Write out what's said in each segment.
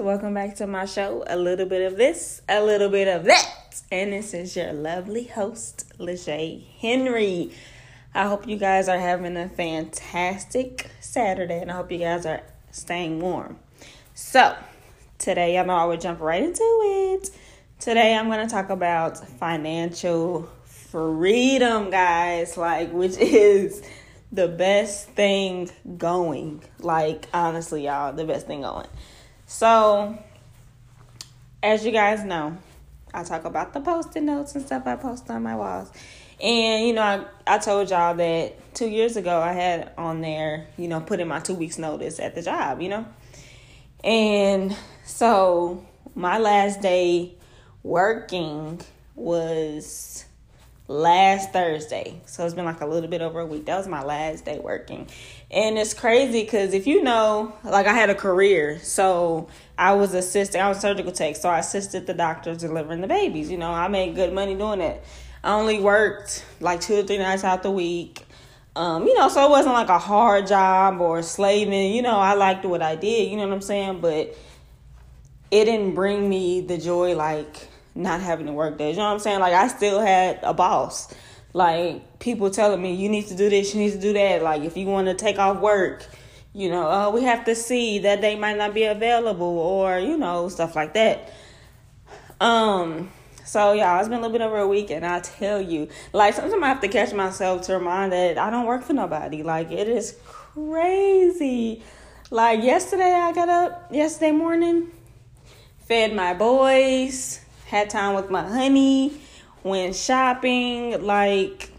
Welcome back to my show. A little bit of this, a little bit of that. And this is your lovely host, Lejay Henry. I hope you guys are having a fantastic Saturday and I hope you guys are staying warm. So, today, I know I would jump right into it. Today, I'm going to talk about financial freedom, guys, like, which is the best thing going. Like, honestly, y'all, the best thing going. So, as you guys know, I talk about the post-it notes and stuff I post on my walls. And, you know, I, I told y'all that two years ago I had on there, you know, put in my two weeks notice at the job, you know. And so my last day working was last Thursday. So it's been like a little bit over a week. That was my last day working. And it's crazy because if you know, like I had a career. So I was assisting, I was surgical tech. So I assisted the doctors delivering the babies. You know, I made good money doing it. I only worked like two or three nights out the week. Um, you know, so it wasn't like a hard job or slaving. You know, I liked what I did, you know what I'm saying? But it didn't bring me the joy like not having to work days. You know what I'm saying? Like I still had a boss. Like people telling me you need to do this, you need to do that. Like if you want to take off work, you know, uh, we have to see that they might not be available or you know stuff like that. Um. So yeah, it's been a little bit over a week, and I tell you, like sometimes I have to catch myself to remind that I don't work for nobody. Like it is crazy. Like yesterday, I got up yesterday morning, fed my boys, had time with my honey, went shopping. Like,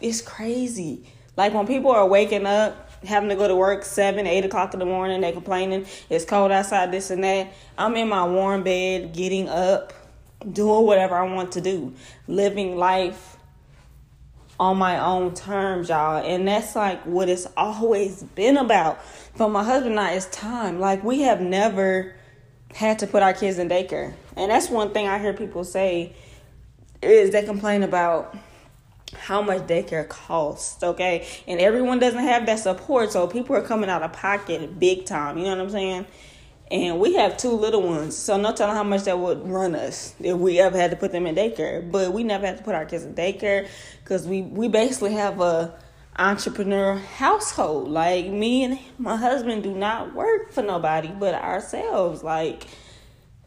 it's crazy. Like, when people are waking up, having to go to work 7, 8 o'clock in the morning, they complaining, it's cold outside, this and that. I'm in my warm bed, getting up, doing whatever I want to do, living life on my own terms, y'all. And that's like what it's always been about. For my husband and I, it's time. Like, we have never had to put our kids in daycare. And that's one thing I hear people say is they complain about how much daycare costs, okay? And everyone doesn't have that support, so people are coming out of pocket big time, you know what I'm saying? And we have two little ones, so no telling how much that would run us if we ever had to put them in daycare. But we never had to put our kids in daycare because we, we basically have a entrepreneur household. Like me and my husband do not work for nobody but ourselves. Like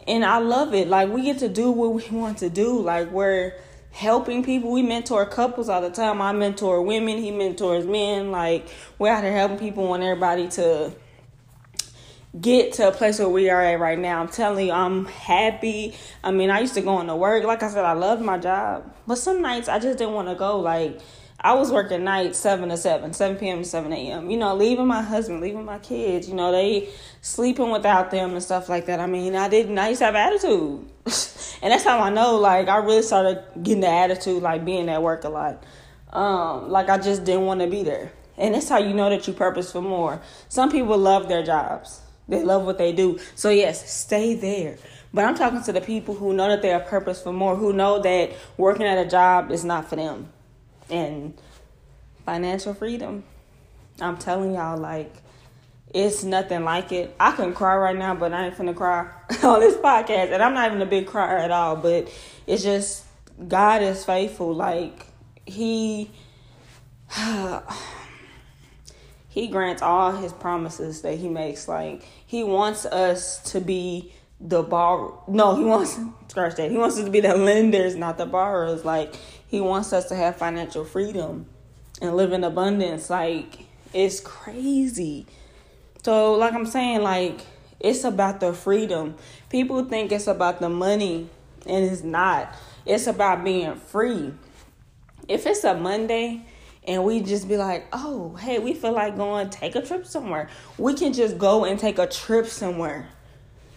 and I love it. Like we get to do what we want to do. Like we're helping people. We mentor couples all the time. I mentor women, he mentors men. Like we're out here helping people want everybody to get to a place where we are at right now. I'm telling you, I'm happy. I mean, I used to go into work. Like I said, I loved my job. But some nights I just didn't want to go. Like I was working nights seven to seven, seven p.m. to seven a.m. You know, leaving my husband, leaving my kids. You know, they sleeping without them and stuff like that. I mean, I didn't. I used to have attitude, and that's how I know. Like, I really started getting the attitude, like being at work a lot. Um, like I just didn't want to be there, and that's how you know that you purpose for more. Some people love their jobs; they love what they do. So yes, stay there. But I'm talking to the people who know that they are purpose for more, who know that working at a job is not for them and financial freedom. I'm telling y'all, like, it's nothing like it. I can cry right now, but I ain't finna cry on this podcast. And I'm not even a big crier at all, but it's just God is faithful. Like, He. he grants all his promises that he makes. Like he wants us to be the bar. No, he wants scratch that. He wants us to be the lenders, not the borrowers. Like he wants us to have financial freedom and live in abundance. Like, it's crazy. So, like I'm saying, like, it's about the freedom. People think it's about the money, and it's not. It's about being free. If it's a Monday and we just be like, oh, hey, we feel like going take a trip somewhere, we can just go and take a trip somewhere.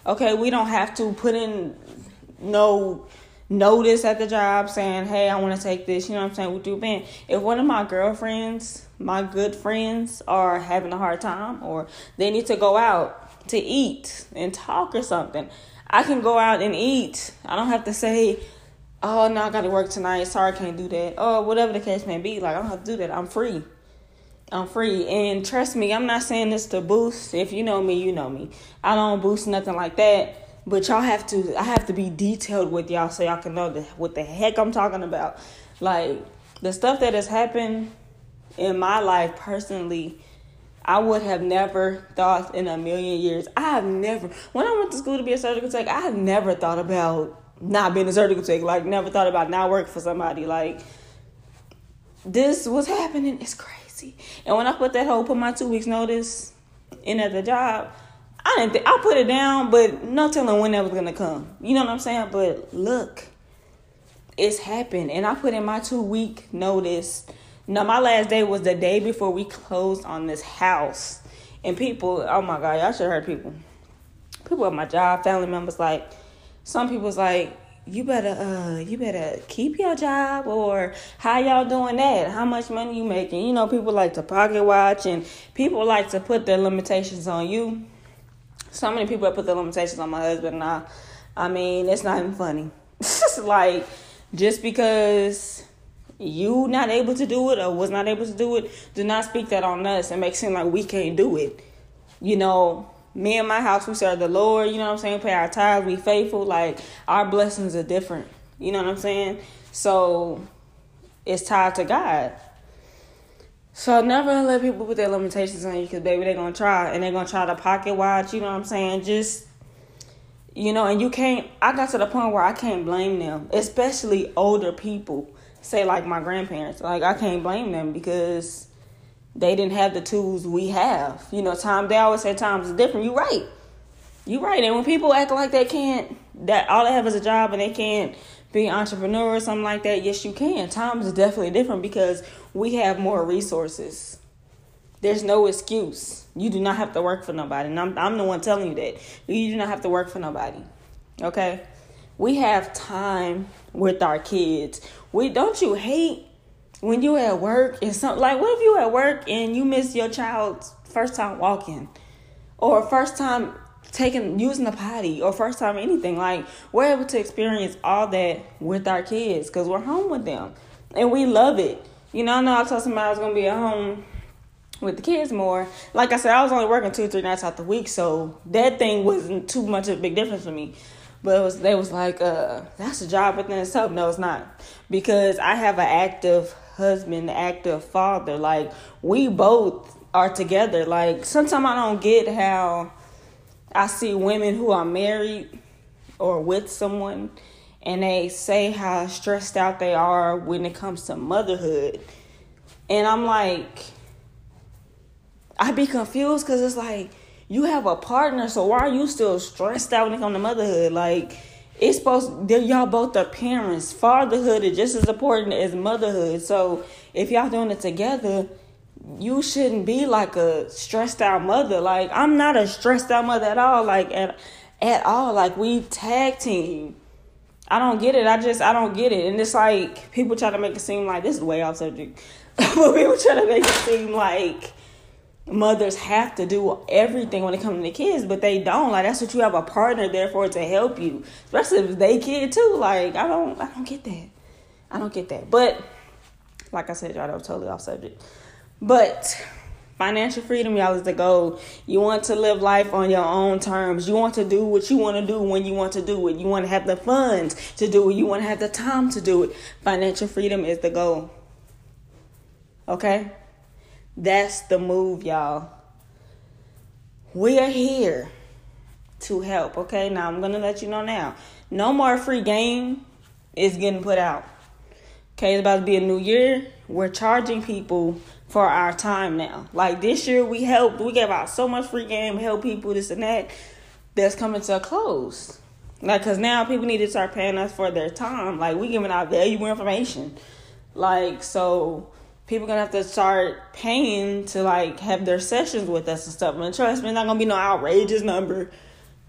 Okay, we don't have to put in no notice at the job saying, hey, I want to take this, you know what I'm saying, you been. If one of my girlfriends, my good friends, are having a hard time or they need to go out to eat and talk or something, I can go out and eat. I don't have to say, oh, no, I got to work tonight. Sorry, I can't do that. Or whatever the case may be. Like, I don't have to do that. I'm free. I'm free. And trust me, I'm not saying this to boost. If you know me, you know me. I don't boost nothing like that. But y'all have to I have to be detailed with y'all so y'all can know the, what the heck I'm talking about. Like the stuff that has happened in my life personally, I would have never thought in a million years. I have never when I went to school to be a surgical tech, I have never thought about not being a surgical tech. Like never thought about not working for somebody. Like this was happening. It's crazy. And when I put that whole put my two weeks notice in at the job, I didn't. I put it down, but no telling when that was gonna come. You know what I'm saying? But look, it's happened, and I put in my two week notice. No, my last day was the day before we closed on this house, and people. Oh my god, y'all should have heard people. People at my job, family members, like some people's like, you better uh you better keep your job or how y'all doing that? How much money you making? You know people like to pocket watch and people like to put their limitations on you. So many people have put their limitations on my husband and I I mean it's not even funny. It's like just because you not able to do it or was not able to do it do not speak that on us. And make it seem like we can't do it. You know me and my house, we serve the Lord, you know what I'm saying? Pay our tithes, we faithful. Like our blessings are different. You know what I'm saying? So it's tied to God. So never let people put their limitations on you because baby they're gonna try and they're gonna try to pocket watch, you know what I'm saying? Just you know, and you can't I got to the point where I can't blame them, especially older people. Say like my grandparents. Like I can't blame them because they didn't have the tools we have. You know, time they always say times is different. You're right. You're right. And when people act like they can't that all they have is a job and they can't be entrepreneur or something like that, yes you can. Times is definitely different because we have more resources. There's no excuse. You do not have to work for nobody. And I'm I'm the one telling you that. You do not have to work for nobody. Okay? We have time with our kids. We don't you hate when you at work and something like what if you at work and you miss your child's first time walking? Or first time taking using the potty or first time anything like we're able to experience all that with our kids because we're home with them. And we love it. You know i know i told somebody i was gonna be at home with the kids more. Like i said i was only working two three nights out the week so that thing wasn't too much of a big difference for me. But was they was like uh that's a job within itself no it's not. Because i have an active husband, active father. Like we both are together. Like sometimes I don't get how I see women who are married or with someone and they say how stressed out they are when it comes to motherhood. And I'm like I'd be confused cuz it's like you have a partner, so why are you still stressed out when it comes to motherhood? Like it's supposed y'all both are parents. Fatherhood is just as important as motherhood. So if y'all doing it together, you shouldn't be like a stressed out mother. Like I'm not a stressed out mother at all. Like at at all. Like we tag team. I don't get it. I just I don't get it. And it's like people try to make it seem like this is way off subject. but people try to make it seem like mothers have to do everything when it comes to the kids, but they don't. Like that's what you have a partner there for to help you, especially if they kid too. Like I don't, I don't get that. I don't get that. But like I said, y'all, that was totally off subject. But financial freedom, y'all, is the goal. You want to live life on your own terms. You want to do what you want to do when you want to do it. You want to have the funds to do it. You want to have the time to do it. Financial freedom is the goal. Okay? That's the move, y'all. We are here to help, okay? Now I'm gonna let you know now. No more free game is getting put out. Okay, it's about to be a new year. We're charging people for our time now. Like this year we helped, we gave out so much free game, help people, this and that. That's coming to a close. Like, cause now people need to start paying us for their time. Like we giving out valuable information. Like, so people gonna have to start paying to like have their sessions with us and stuff. And trust me, it's not gonna be no outrageous number.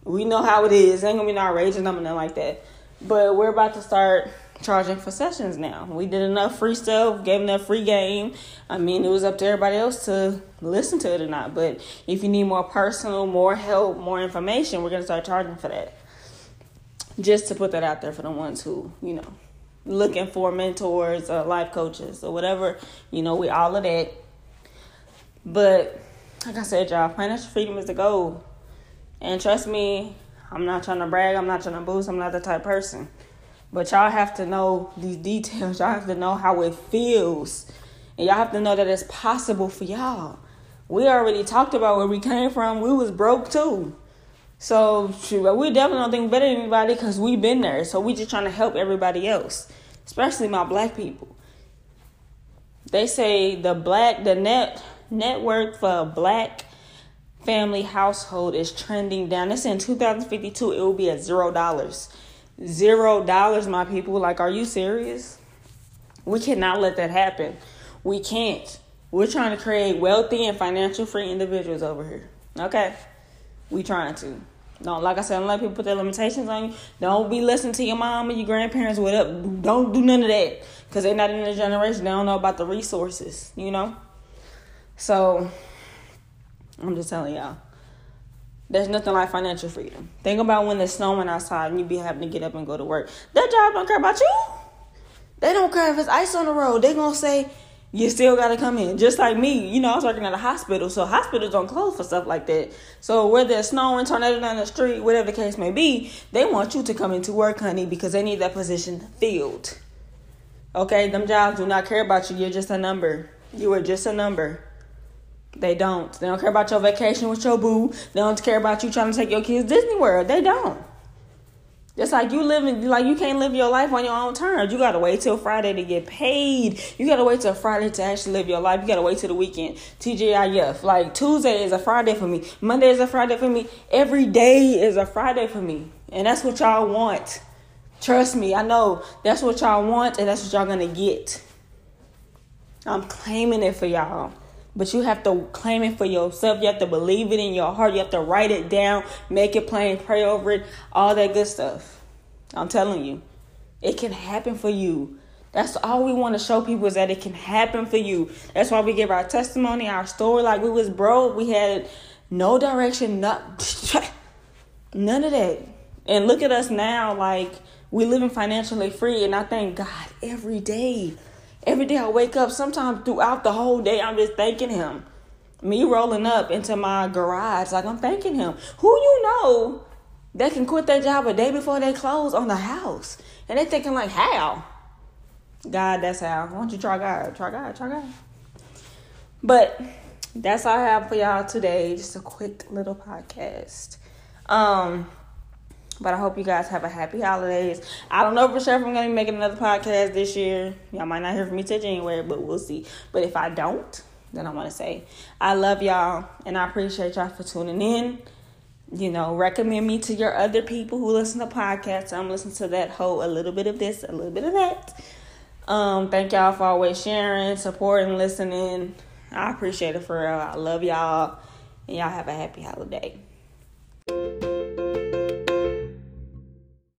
We know how it is. It ain't gonna be no outrageous number, nothing like that. But we're about to start charging for sessions now. We did enough free stuff, gave enough free game. I mean, it was up to everybody else to listen to it or not. But if you need more personal, more help, more information, we're gonna start charging for that. Just to put that out there for the ones who, you know, looking for mentors or life coaches or whatever, you know, we all of that. But like I said, y'all, financial freedom is the goal. And trust me, I'm not trying to brag, I'm not trying to boost, I'm not the type person. But y'all have to know these details. Y'all have to know how it feels. And y'all have to know that it's possible for y'all. We already talked about where we came from. We was broke too. So we definitely don't think better than anybody because we've been there. So we just trying to help everybody else, especially my black people. They say the black the net net worth for a black family household is trending down. It's in 2052. It will be at zero dollars. Zero dollars, my people. Like, are you serious? We cannot let that happen. We can't. We're trying to create wealthy and financial free individuals over here. Okay? We trying to. Don't like I said, don't let people put their limitations on you. Don't be listening to your mom and your grandparents. What up? Don't do none of that because they're not in the generation. They don't know about the resources. You know. So I'm just telling y'all. There's nothing like financial freedom. Think about when it's snowing outside and you be having to get up and go to work. That job don't care about you. They don't care if it's ice on the road. They gonna say you still gotta come in. Just like me, you know, I was working at a hospital, so hospitals don't close for stuff like that. So whether it's snowing, tornado down the street, whatever the case may be, they want you to come into work, honey, because they need that position filled. Okay, them jobs do not care about you. You're just a number. You are just a number. They don't. They don't care about your vacation with your boo. They don't care about you trying to take your kids Disney World. They don't. Just like you living, like you can't live your life on your own terms. You gotta wait till Friday to get paid. You gotta wait till Friday to actually live your life. You gotta wait till the weekend. TGIF. Like Tuesday is a Friday for me. Monday is a Friday for me. Every day is a Friday for me. And that's what y'all want. Trust me, I know that's what y'all want and that's what y'all gonna get. I'm claiming it for y'all. But you have to claim it for yourself. You have to believe it in your heart. You have to write it down, make it plain, pray over it, all that good stuff. I'm telling you, it can happen for you. That's all we want to show people is that it can happen for you. That's why we give our testimony, our story. Like we was broke, we had no direction, not none of that. And look at us now, like we living financially free, and I thank God every day. Every day I wake up, sometimes throughout the whole day, I'm just thanking him. Me rolling up into my garage, like I'm thanking him. Who you know that can quit their job a day before they close on the house? And they thinking like, how? God, that's how. Why don't you try God? Try God, try God. But that's all I have for y'all today. Just a quick little podcast. Um, but I hope you guys have a happy holidays. I don't know for sure if I'm gonna be making another podcast this year. Y'all might not hear from me till January, but we'll see. But if I don't, then I want to say I love y'all and I appreciate y'all for tuning in. You know, recommend me to your other people who listen to podcasts. I'm listening to that whole a little bit of this, a little bit of that. Um, thank y'all for always sharing, supporting, listening. I appreciate it for real. I love y'all. And y'all have a happy holiday.